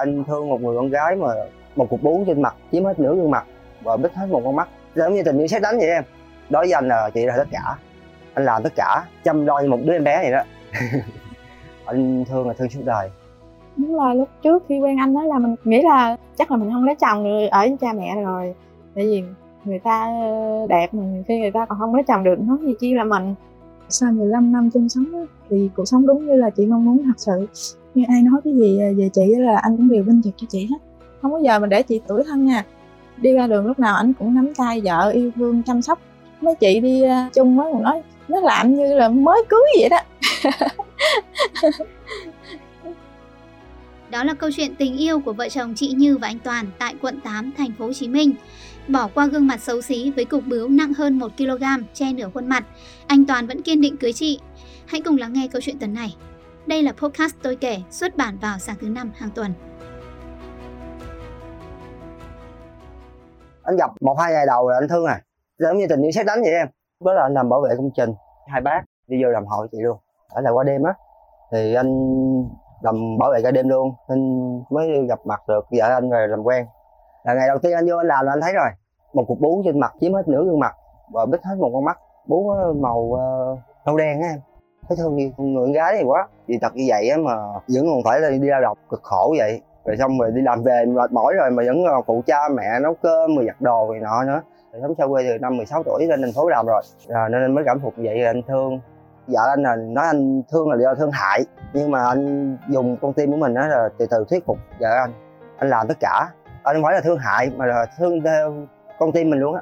anh thương một người con gái mà một cục bú trên mặt chiếm hết nửa gương mặt và bít hết một con mắt. Giống như tình yêu xét đánh vậy em. Đối với anh là chị là tất cả. Anh làm tất cả chăm lo như một đứa em bé vậy đó. Anh thương là thương suốt đời. Đúng là lúc trước khi quen anh đó là mình nghĩ là chắc là mình không lấy chồng được ở với cha mẹ rồi. Tại vì người ta ờ, đẹp mà khi người ta còn không lấy chồng được nói gì chi là mình. Sau 15 năm chung sống đó, thì cuộc sống đúng như là chị mong muốn thật sự như ai nói cái gì à, về chị là anh cũng đều vinh vực cho chị hết không bao giờ mà để chị tuổi thân nha đi ra đường lúc nào anh cũng nắm tay vợ yêu thương chăm sóc mấy chị đi à, chung á còn nói nó làm như là mới cưới vậy đó Đó là câu chuyện tình yêu của vợ chồng chị Như và anh Toàn tại quận 8, thành phố Hồ Chí Minh. Bỏ qua gương mặt xấu xí với cục bướu nặng hơn 1 kg che nửa khuôn mặt, anh Toàn vẫn kiên định cưới chị. Hãy cùng lắng nghe câu chuyện tuần này. Đây là podcast tôi kể xuất bản vào sáng thứ năm hàng tuần. anh gặp một hai ngày đầu là anh thương à. Giống như tình yêu xét đánh vậy em. Đó là anh làm bảo vệ công trình hai bác đi vô làm hội chị luôn. Ở là qua đêm á. Thì anh làm bảo vệ cả đêm luôn nên mới gặp mặt được. Vợ anh rồi làm quen. Là ngày đầu tiên anh vô anh làm là anh thấy rồi. Một cục bú trên mặt chiếm hết nửa gương mặt. Và bít hết một con mắt. Bú màu uh, nâu đen á em thấy thương như người con gái này quá. Vì tật như vậy á mà vẫn còn phải đi lao động cực khổ vậy. Rồi xong rồi đi làm về mệt mỏi rồi mà vẫn ờ, phụ cha mẹ nấu cơm rồi giặt đồ này nọ nữa. Rồi sống xa quê từ năm 16 tuổi lên thành phố làm rồi. À, nên anh mới cảm phục vậy anh thương. Vợ anh là nói anh thương là do thương hại. Nhưng mà anh dùng con tim của mình đó là từ từ thuyết phục vợ anh. Anh làm tất cả. Anh không phải là thương hại mà là thương theo con tim mình luôn á.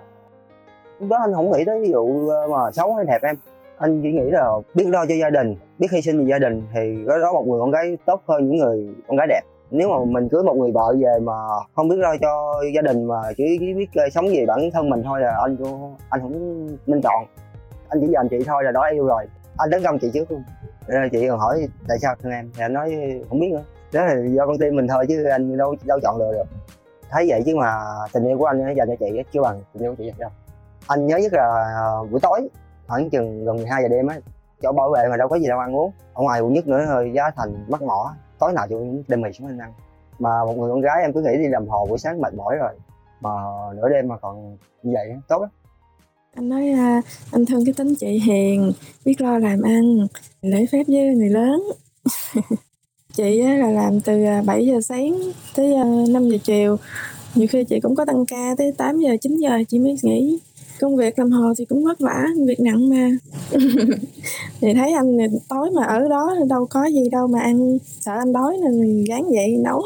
Lúc đó anh không nghĩ tới ví dụ ờ, mà xấu hay đẹp em anh chỉ nghĩ là biết lo cho gia đình, biết hy sinh vì gia đình thì có đó một người con gái tốt hơn những người con gái đẹp. Nếu mà mình cưới một người vợ về mà không biết lo cho gia đình mà chỉ biết ờ, sống về bản thân mình thôi là anh anh không nên chọn. Anh chỉ dành chị thôi là đó yêu rồi. Anh tấn công chị trước luôn. Ờ, chị còn hỏi tại sao thương em, thì anh nói không biết nữa. Đó là do con tim mình thôi chứ anh đâu đâu chọn lựa được. Thấy vậy chứ mà tình yêu của anh dành cho chị chưa bằng tình yêu của chị dành cho anh nhớ nhất là ờ, buổi tối khoảng chừng gần 12 giờ đêm á, chỗ bảo vệ mà đâu có gì đâu ăn uống. Ở ngoài quận nhất nữa hơi giá thành mắc mỏ, tối nào tôi đem mì xuống anh ăn. Mà một người con gái em cứ nghĩ đi làm hồ buổi sáng mệt mỏi rồi, mà nửa đêm mà còn như vậy tốt lắm. Anh nói là anh thương cái tính chị hiền, biết lo làm ăn, lễ phép với người lớn. Chị là làm từ à, 7 giờ sáng tới à, 5 giờ chiều. Nhiều khi chị cũng có tăng ca tới 8 giờ 9 giờ chị mới nghỉ công việc làm hồ thì cũng vất vả việc nặng mà. Thì thấy anh tối mà ở đó đâu có gì đâu mà ăn sợ anh đói nên gán dậy nấu.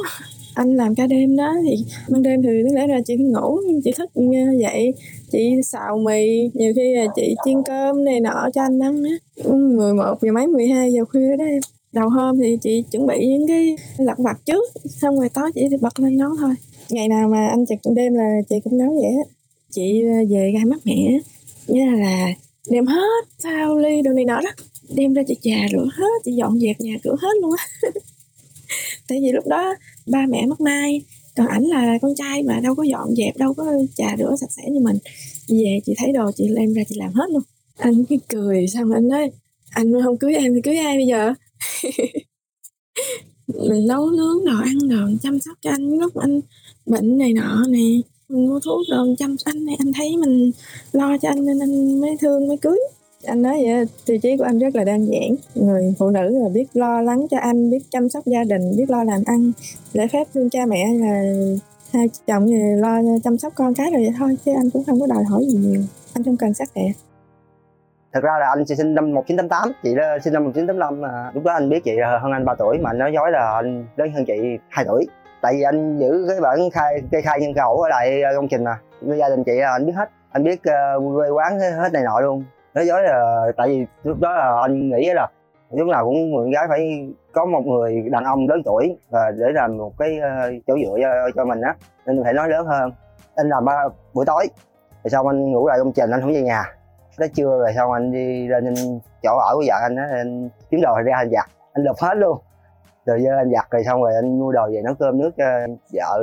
Anh làm cả đêm đó thì ban đêm thì đáng lẽ ra chị không ngủ nhưng chị thức dậy chị xào mì nhiều khi là chị chiên cơm này nọ cho anh ăn á. Mười một giờ mấy mười hai giờ khuya đó em. Đầu hôm thì chị chuẩn bị những cái lặt vặt trước xong rồi tối chị bật lên nấu thôi. Ngày nào mà anh trực đêm là chị cũng nấu vậy á chị ờ, về gai mắt mẹ. Nghĩa là đem hết thao ly đồ này nọ đó, đem ra chị trà rửa hết, chị dọn dẹp nhà cửa hết luôn á. Tại vì lúc đó ba mẹ mất mai, còn ảnh là con trai mà đâu có dọn dẹp, đâu có trà rửa sạch sẽ như mình. Về chị thấy đồ chị đem ra chị làm hết luôn. Anh cứ cười xong anh nói, anh không cưới em thì cưới ai bây giờ? Mình nấu nướng đồ, ăn đồ, chăm sóc cho anh, lúc anh bệnh này nọ nè mình mua thuốc rồi chăm anh này anh thấy mình lo cho anh nên anh mới thương, mới cưới. Anh nói vậy tiêu chí của anh rất là đơn giản. Người phụ nữ là biết lo lắng cho anh, biết chăm sóc gia đình, biết lo làm ăn, lễ phép thương cha mẹ là hai chồng thì lo chăm sóc con cái rồi vậy thôi, chứ anh cũng không có đòi hỏi gì nhiều. Anh không cần sắc đẹp. Thật ra là anh sinh năm 1988 chị đó sinh năm 1985 mà lúc đó anh biết chị hơn anh 3 tuổi, mà anh nói dối là anh lớn hơn chị 2 tuổi tại vì anh giữ cái bản khai cây khai nhân khẩu ở lại ờ, công trình mà. Với gia đình chị là anh biết hết. Anh biết uh, quê quán hết này nọ luôn. Nói dối là tại vì lúc đó là anh nghĩ là lúc nào cũng người gái phải có một người đàn ông lớn tuổi và để làm một cái uh, chỗ dựa cho, cho mình á. Nên phải nói lớn hơn. Anh làm ba buổi tối rồi xong anh ngủ lại công trình anh không về nhà. Tới trưa rồi xong anh đi lên chỗ ở của vợ anh á anh kiếm đồ ra anh giặt. Anh lục hết luôn rồi giờ anh giặt rồi xong rồi anh mua đồ về nấu cơm nước cho vợ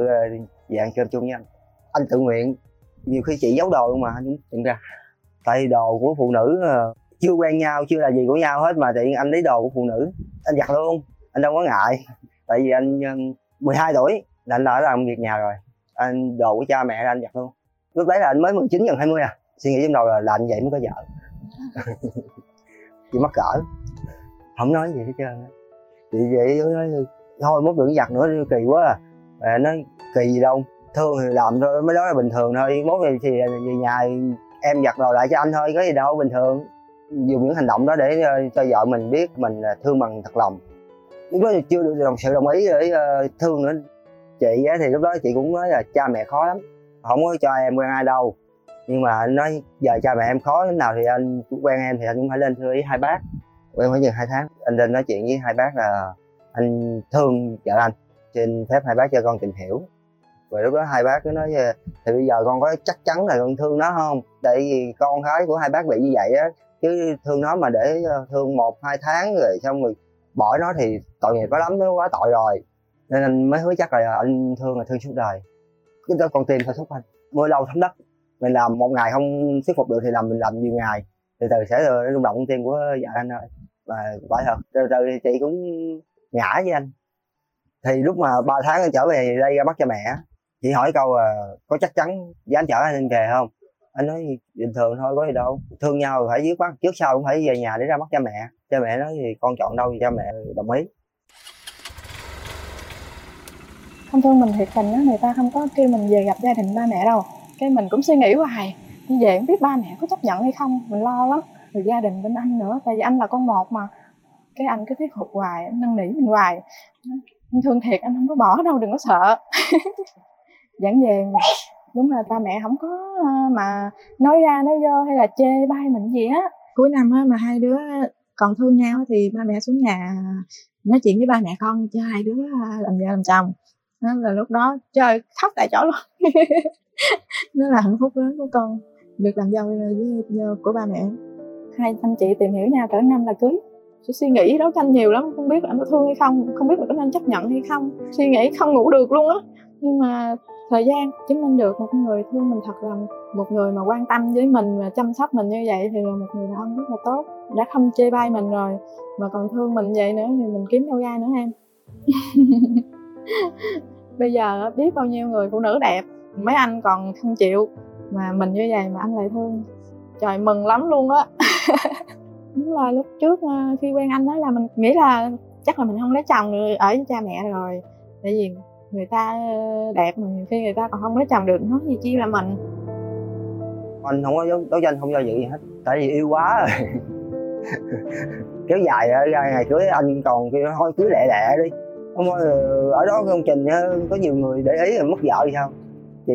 về ăn cơm chung với anh. Anh tự nguyện. Nhiều khi chị giấu đồ luôn mà anh cũng nhận ra. Tại đồ của phụ nữ ờ, chưa quen nhau chưa là gì của nhau hết mà thì anh lấy đồ của phụ nữ anh giặt luôn anh đâu có ngại. Tại vì anh 12 tuổi là anh đã làm việc nhà rồi. Anh đồ của cha mẹ anh giặt luôn. Lúc đấy là anh mới 19 gần 20 à. Suy nghĩ trong đầu là làm vậy mới có vợ. Chị mắc cỡ. Không nói gì hết trơn á chị vậy nói thôi mốt đừng giặt nữa kỳ quá à. Mẹ nói kỳ gì đâu thương thì làm thôi mới đó là bình thường thôi. Mốt thì, thì về nhà em giặt đồ lại cho anh thôi có gì đâu bình thường. Dùng những hành động đó để ờ, cho vợ mình biết mình thương bằng thật lòng. Lúc đó chưa được đồng sự đồng ý để ờ, thương nữa. Chị thì lúc đó chị cũng nói là cha mẹ khó lắm không có cho em quen ai đâu. Nhưng mà anh nói giờ cha mẹ em khó thế nào thì anh quen em thì anh cũng phải lên thưa ý hai bác quen khoảng chừng hai tháng, anh lên nói chuyện với hai bác là anh thương vợ anh trên phép hai bác cho con tìm hiểu. Rồi lúc đó hai bác cứ nói, thì bây giờ con có chắc chắn là con thương nó không? Tại vì con gái của hai bác bị như vậy á, chứ thương nó mà để ờ, thương một, hai tháng rồi xong rồi bỏ nó thì tội nghiệp quá lắm, nó quá tội rồi. Nên anh mới hứa chắc là anh thương là thương suốt đời. Cứ cho con tìm thôi thúc anh. Mưa lâu thấm đất. Mình làm một ngày không thuyết phục được thì làm, mình làm nhiều ngày. Từ từ sẽ ờ, rung động con tim của vợ anh thôi và quả thật, từ từ thì chị cũng ngã với anh. Thì lúc mà ba tháng anh trở về đây ra bắt cho mẹ. Chị hỏi câu là, có chắc chắn với anh chở anh về không? Anh nói, bình thường thôi, có gì đâu. Thương nhau phải dứt khoát, trước sau cũng phải về nhà để ra mắt cha mẹ. Cha mẹ nói, thì con chọn đâu thì cha mẹ đồng ý. Thông thường mình thiệt tình á, người ta không có kêu mình về gặp gia đình ba mẹ đâu. Cái mình cũng suy nghĩ hoài như về không biết ba mẹ có chấp nhận hay không? Mình lo lắm rồi gia đình bên anh nữa, tại vì anh là con một mà. Cái anh cứ thuyết phục hoài, anh năn nỉ mình hoài. Anh thương thiệt, anh không có bỏ đâu, đừng có sợ. Dẫn về, đúng là ba mẹ không có à, mà nói ra nói vô hay là chê bai mình gì á. Cuối năm á, mà hai đứa còn thương nhau thì ba mẹ xuống nhà nói chuyện với ba mẹ con, cho hai đứa à, làm vợ làm chồng. Nó là lúc đó trời khóc tại chỗ luôn. Nó là hạnh phúc lớn của con, được làm dâu với của ba mẹ hai anh chị tìm hiểu nhau cỡ năm là cưới. Suy nghĩ đấu tranh nhiều lắm, không biết là anh có thương hay không không biết là có nên chấp nhận hay không. Suy nghĩ không ngủ được luôn á. Nhưng mà thời gian chứng minh được một người thương mình thật lòng một người mà quan tâm với mình và chăm sóc mình như vậy thì là một người đàn ông rất là tốt. Đã không chê bai mình rồi, mà còn thương mình vậy nữa thì mình kiếm đâu ra nữa em. Bây giờ biết bao nhiêu người phụ nữ đẹp, mấy anh còn không chịu, mà mình như vậy mà anh lại thương. Trời, mừng lắm luôn á đúng là lúc trước ờ, khi quen anh đó là mình nghĩ là chắc là mình không lấy chồng rồi ở với cha mẹ rồi. Tại vì người ta ờ, đẹp mà khi người ta còn không lấy chồng được, nói gì chi là mình. Anh không có đấu tranh không do dự gì hết, tại vì yêu quá rồi. Kéo dài ra ngày cưới anh còn kêu, thôi cưới lẹ lẹ đi. Không ờ, ở đó công trình có nhiều người để ý là mất vợ thì sao? Chị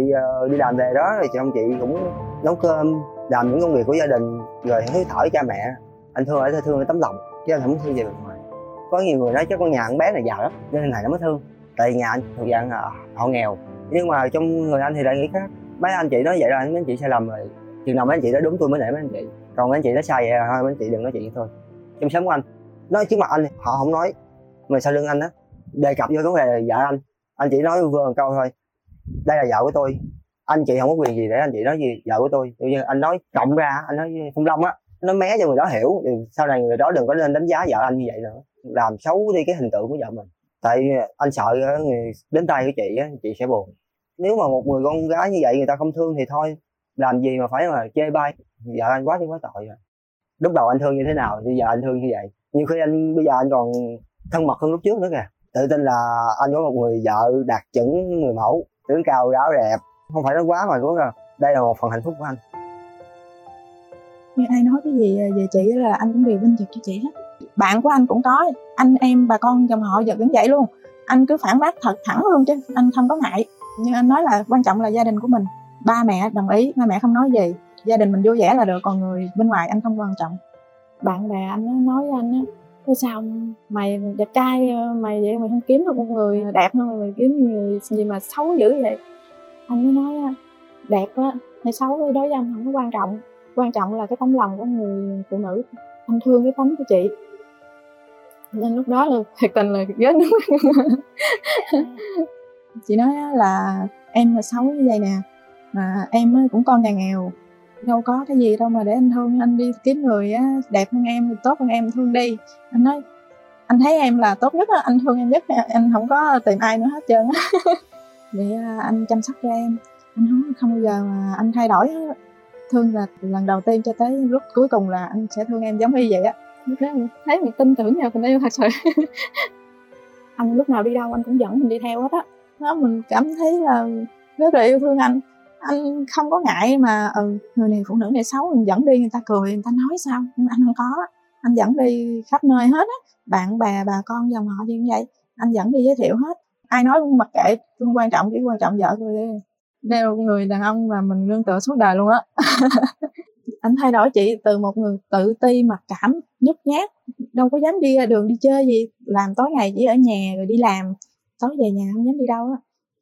đi làm về đó thì chồng chị cũng nấu cơm làm những công việc của gia đình, rồi hiếu thở cha mẹ. Anh thương ở thương ở tấm lòng, chứ anh không thương về bên ngoài. Có nhiều người nói chắc con nhà con bé này giàu lắm nên này nó mới thương. Tại nhà anh thuộc dạng là họ nghèo. Nhưng mà trong người anh thì lại nghĩ khác. Mấy anh chị nói vậy là mấy anh chị sai lầm rồi. Chừng nào mấy anh chị nói đúng, tôi mới để mấy anh chị. Còn mấy anh chị nói sai vậy, thôi, mấy anh chị đừng nói chuyện thôi. Trong sớm của anh, nói trước mặt anh họ không nói. Mà sau lưng anh á, đề cập vô vấn đề vợ anh. Anh chỉ nói vừa một câu thôi. Đây là vợ của tôi anh chị không có quyền gì để anh chị nói gì, vợ của tôi. Tự nhiên anh nói cộng ra, anh nói phong long á, nó mé cho người đó hiểu. Thì sau này người đó đừng có nên đánh giá vợ anh như vậy nữa. Làm xấu đi cái hình tượng của vợ mình. Tại anh sợ người đến tay của chị á, chị sẽ buồn. Nếu mà một người con gái như vậy người ta không thương thì thôi, làm gì mà phải mà chê bai. Vợ anh quá thì quá tội rồi. Lúc đầu anh thương như thế nào, bây giờ anh thương như vậy. Nhiều khi anh, bây giờ anh còn thân mật hơn lúc trước nữa kìa. Tự tin là anh có một người vợ đạt chuẩn người mẫu, tướng cao ráo đẹp không phải nói quá mà đúng là đây là một phần hạnh phúc của anh. Như ai nói cái gì về chị là anh cũng đều vinh trực cho chị hết. Bạn của anh cũng có. Anh em bà con dòng họ giờ cũng vậy luôn. Anh cứ phản bác thật thẳng luôn chứ anh không có ngại. Nhưng anh nói là quan trọng là gia đình của mình. Ba mẹ đồng ý ba mẹ không nói gì. Gia đình mình vui vẻ là được còn người bên ngoài anh không quan trọng. Bạn bè anh nói với anh á thế sao mày đẹp trai mày vậy mày không kiếm được một người đẹp hơn mày kiếm người gì mà xấu dữ vậy anh mới nói đẹp á hay xấu đối với anh không có quan trọng. Quan trọng là cái tấm lòng của người phụ nữ. Anh thương cái tấm của chị. Nên lúc đó là thiệt tình là ghét đúng chị nói là em là xấu như vậy nè, mà em cũng con nhà nghèo. Đâu có cái gì đâu mà để anh thương, anh đi kiếm người á, đẹp hơn em, tốt hơn em, thương đi. Anh nói, anh thấy em là tốt nhất anh thương em nhất anh không có tìm ai nữa hết trơn để à, anh chăm sóc cho em. Anh không không bao giờ mà anh thay đổi thương là lần đầu tiên cho tới lúc cuối cùng là anh sẽ thương em giống như vậy á. Thấy mình tin tưởng vào tình yêu thật sự anh lúc nào đi đâu anh cũng dẫn mình đi theo hết á. Đó mình cảm thấy là rất là yêu thương anh. Anh không có ngại mà ừ, người này phụ nữ này xấu mình dẫn đi người ta cười người ta nói sao nhưng anh không có. Anh dẫn đi khắp nơi hết á. Bạn bè bà con dòng họ như vậy. Anh dẫn đi giới thiệu hết ai nói cũng mặc kệ, không quan trọng chỉ quan trọng vợ tôi đi. Một người đàn ông mà mình nương tựa suốt đời luôn á. Anh thay đổi chị từ một người tự ti mặc cảm, nhút nhát, đâu có dám đi ra đường đi chơi gì, làm tối ngày chỉ ở nhà rồi đi làm, tối về nhà không dám đi đâu á.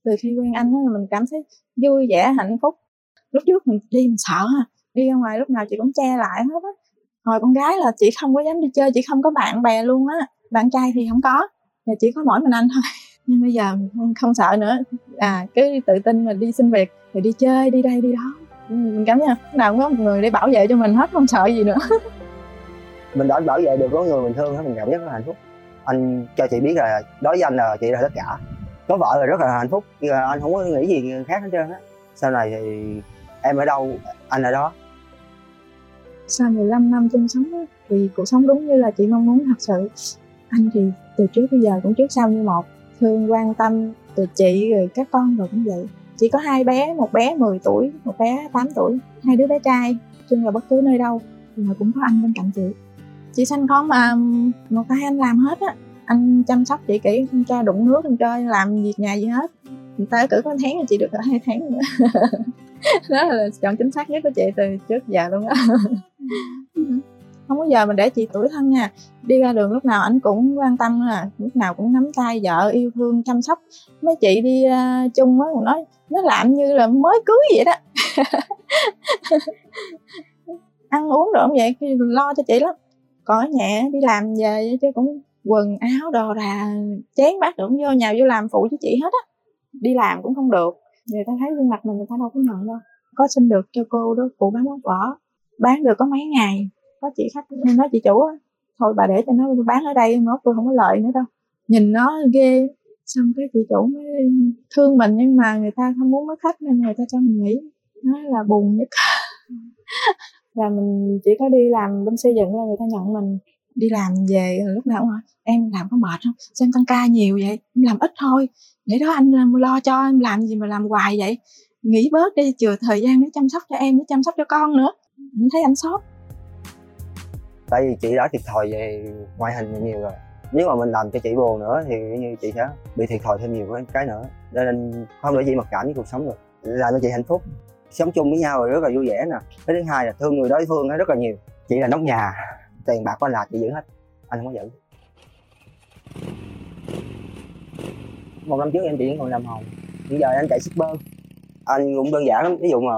Từ khi quen anh á, mình cảm thấy vui vẻ, hạnh phúc. Lúc trước mình đi mình sợ đi ra ngoài lúc nào chị cũng che lại hết á. Hồi con gái là chị không có dám đi chơi, chị không có bạn bè luôn á, bạn trai thì không có và chỉ có mỗi mình anh thôi nhưng bây giờ không, không sợ nữa. À cứ tự tin mà đi xin việc rồi đi chơi đi đây đi đó. Mình cảm giác nào cũng có một người để bảo vệ cho mình hết không sợ gì nữa. Mình đã bảo vệ được có người mình thương mình cảm giác rất là hạnh phúc. Anh cho chị biết là đối với anh là chị là tất cả. Có vợ là rất là hạnh phúc. Anh không có nghĩ gì khác hết trơn á. Sau này thì em ở đâu anh ở đó. Sau 15 năm chung sống thì cuộc sống đúng như là chị mong muốn thật sự. Anh thì từ trước bây giờ cũng trước sau như một thương quan tâm từ chị rồi các con rồi cũng vậy. Chỉ có hai bé một bé 10 tuổi một bé 8 tuổi hai đứa bé trai chung là bất cứ nơi đâu thì cũng có anh bên cạnh chị. Chị sanh con mà một tay anh làm hết á. Anh chăm sóc chị kỹ không cho đụng nước không cho làm việc nhà gì hết. Người ta cử có tháng thì chị được ở hai tháng nữa. Đó là chọn chính xác nhất của chị từ trước giờ luôn á không có giờ mình để chị tuổi thân nha. Đi ra đường lúc nào anh cũng quan tâm là lúc nào cũng nắm tay vợ yêu thương chăm sóc. Mấy chị đi uh, chung á nói nó làm như là mới cưới vậy đó. Ăn uống rồi cũng vậy lo cho chị lắm. Còn ở nhà đi làm về chứ cũng quần áo đồ là chén bát cũng vô nhà vô làm phụ cho chị hết á. Đi làm cũng không được. Người ta thấy gương mặt mình người ta đâu có nhận đâu. Có xin được cho cô đó phụ bán món vỏ. Bán được có mấy ngày có chị khách nói chị chủ á thôi bà để cho nó bán ở đây nó tôi không có lợi nữa đâu. Nhìn nó ghê xong cái chị chủ mới thương mình nhưng mà người ta không muốn mất khách nên người ta cho mình nghỉ. Nó là buồn nhất. Và mình chỉ có đi làm bên xây dựng là người ta nhận mình. Đi làm về lúc nào cũng hỏi em làm có mệt không? Sao em tăng ca nhiều vậy? Em làm ít thôi. Để đó anh lo cho em làm gì mà làm hoài vậy? Nghỉ bớt đi chừa thời gian để chăm sóc cho em để chăm sóc cho con nữa. Anh thấy anh sót tại vì chị đã thiệt thòi về ngoại hình nhiều rồi. Nếu mà mình làm cho chị buồn nữa thì như chị sẽ bị thiệt thòi thêm nhiều cái nữa. Nên không để chị mặc cảm với cuộc sống được làm cho chị hạnh phúc. Sống chung với nhau rồi rất là vui vẻ nè. Cái thứ hai là thương người đối phương nó rất là nhiều. Chị là nóc nhà. Tiền bạc của anh là chị giữ hết. Anh không có giữ. Một năm trước em chỉ còn làm hồng. Bây giờ anh chạy shipper. Anh cũng đơn giản lắm. Ví dụ mà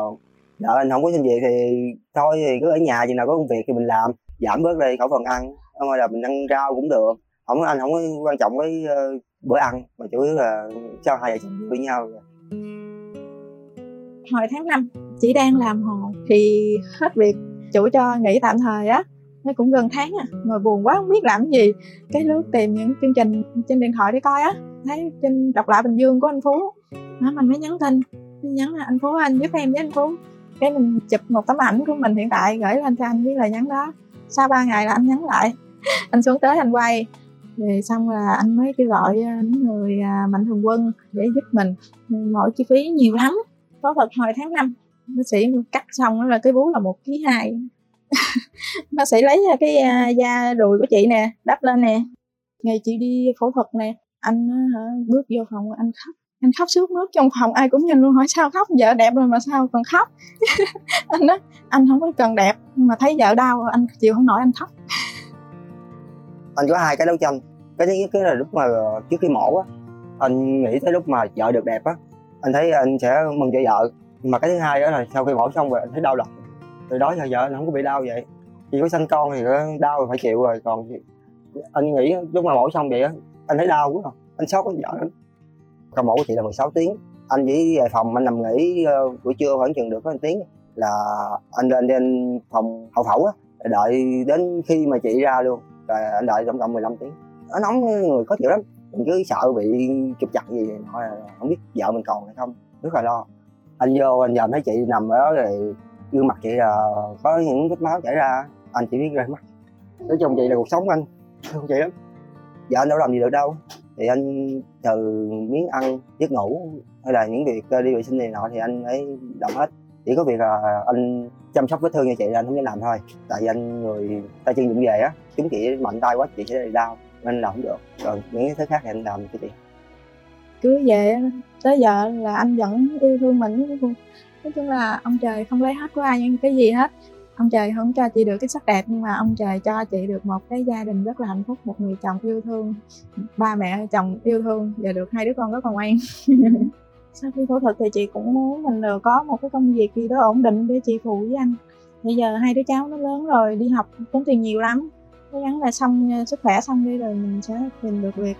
đợi anh không có xin việc thì thôi thì cứ ở nhà chừng nào có công việc thì mình làm giảm bớt đi khẩu phần ăn. Không là mình ăn rau cũng được. Không anh không có quan trọng cái uh, bữa ăn mà chủ yếu là cho hai vợ chồng với nhau hồi tháng 5 chỉ đang làm hồ thì hết việc chủ cho nghỉ tạm thời á. Nó cũng gần tháng à ngồi buồn quá không biết làm gì. Cái lướt tìm những chương trình trên điện thoại để coi á. Thấy trên đọc lại bình dương của anh phú. Đó, mình mới nhắn tin. Nhắn là anh phú anh giúp em với anh phú. Cái mình chụp một tấm ảnh của mình hiện tại gửi lên cho anh với lời nhắn đó sau 3 ngày là anh nhắn lại. Anh xuống tới anh quay. Rồi xong là anh mới kêu gọi ờ, những người à, mạnh thường quân để giúp mình. Mỗi chi phí nhiều lắm. Phẫu thuật hồi tháng 5 bác sĩ cắt xong là cái bú là một ký hai. Bác sĩ lấy à, cái à, da đùi của chị nè, đắp lên nè. Ngày chị đi phẫu thuật nè, anh bước vô phòng, anh khóc anh khóc suốt nước trong phòng, ai cũng nhìn luôn, hỏi sao khóc, vợ đẹp rồi mà sao còn khóc? Anh nói, anh không có cần đẹp mà thấy vợ đau, anh chịu không nổi, anh khóc. Anh có hai cái đấu tranh cái thứ nhất cái là lúc mà ờ, trước khi mổ á, anh nghĩ tới lúc mà vợ được đẹp á, anh thấy anh sẽ mừng cho vợ. Nhưng mà cái thứ hai đó là sau khi mổ xong rồi, anh thấy đau lòng. Từ đó giờ vợ anh không có bị đau vậy. Chỉ có sanh con thì đau rồi phải chịu rồi, còn anh nghĩ lúc mà mổ xong vậy á, anh thấy đau quá à, anh sốc con vợ ca mổ của chị là 16 tiếng. Anh chỉ về phòng anh nằm nghỉ ờ, buổi trưa khoảng chừng được có 1 tiếng là anh lên lên phòng hậu phẫu á đợi đến khi mà chị ra luôn. Rồi anh đợi tổng cộng 15 tiếng. Nó nóng người khó chịu lắm. Mình cứ sợ bị trục chặt gì nọ, không biết vợ mình còn hay không. Rất là lo. Anh vô, anh dòm thấy chị nằm ở đó rồi gương mặt chị là có những vết máu chảy ra. Anh chỉ biết rơi mắt. Nói chung chị là cuộc sống anh. Không chị lắm. Vợ anh đâu làm gì được đâu thì anh từ miếng ăn giấc ngủ hay là những việc ờ, đi vệ sinh này nọ thì anh ấy làm hết. Chỉ có việc là anh chăm sóc vết thương cho chị là anh không dám làm thôi. Tại vì anh người tay chân dụng về á, chúng chị mạnh tay quá, chị sẽ bị đau, nên làm không được. Còn những cái thứ khác thì anh làm cho chị. Cứ về tới giờ là anh vẫn yêu thương mình. Nói chung là ông trời không lấy hết của ai, nhưng cái gì hết ông trời không cho chị được cái sắc đẹp, nhưng mà ông trời cho chị được một cái gia đình rất là hạnh phúc, một người chồng yêu thương, ba mẹ chồng yêu thương và được hai đứa con rất là ngoan. Sau khi phẫu thuật thì chị cũng muốn mình được có một cái công việc gì đó ổn định để chị phụ với anh. Bây giờ hai đứa cháu nó lớn rồi, đi học tốn tiền nhiều lắm. Cố gắng là xong ờ, sức khỏe xong đi rồi mình sẽ tìm được việc.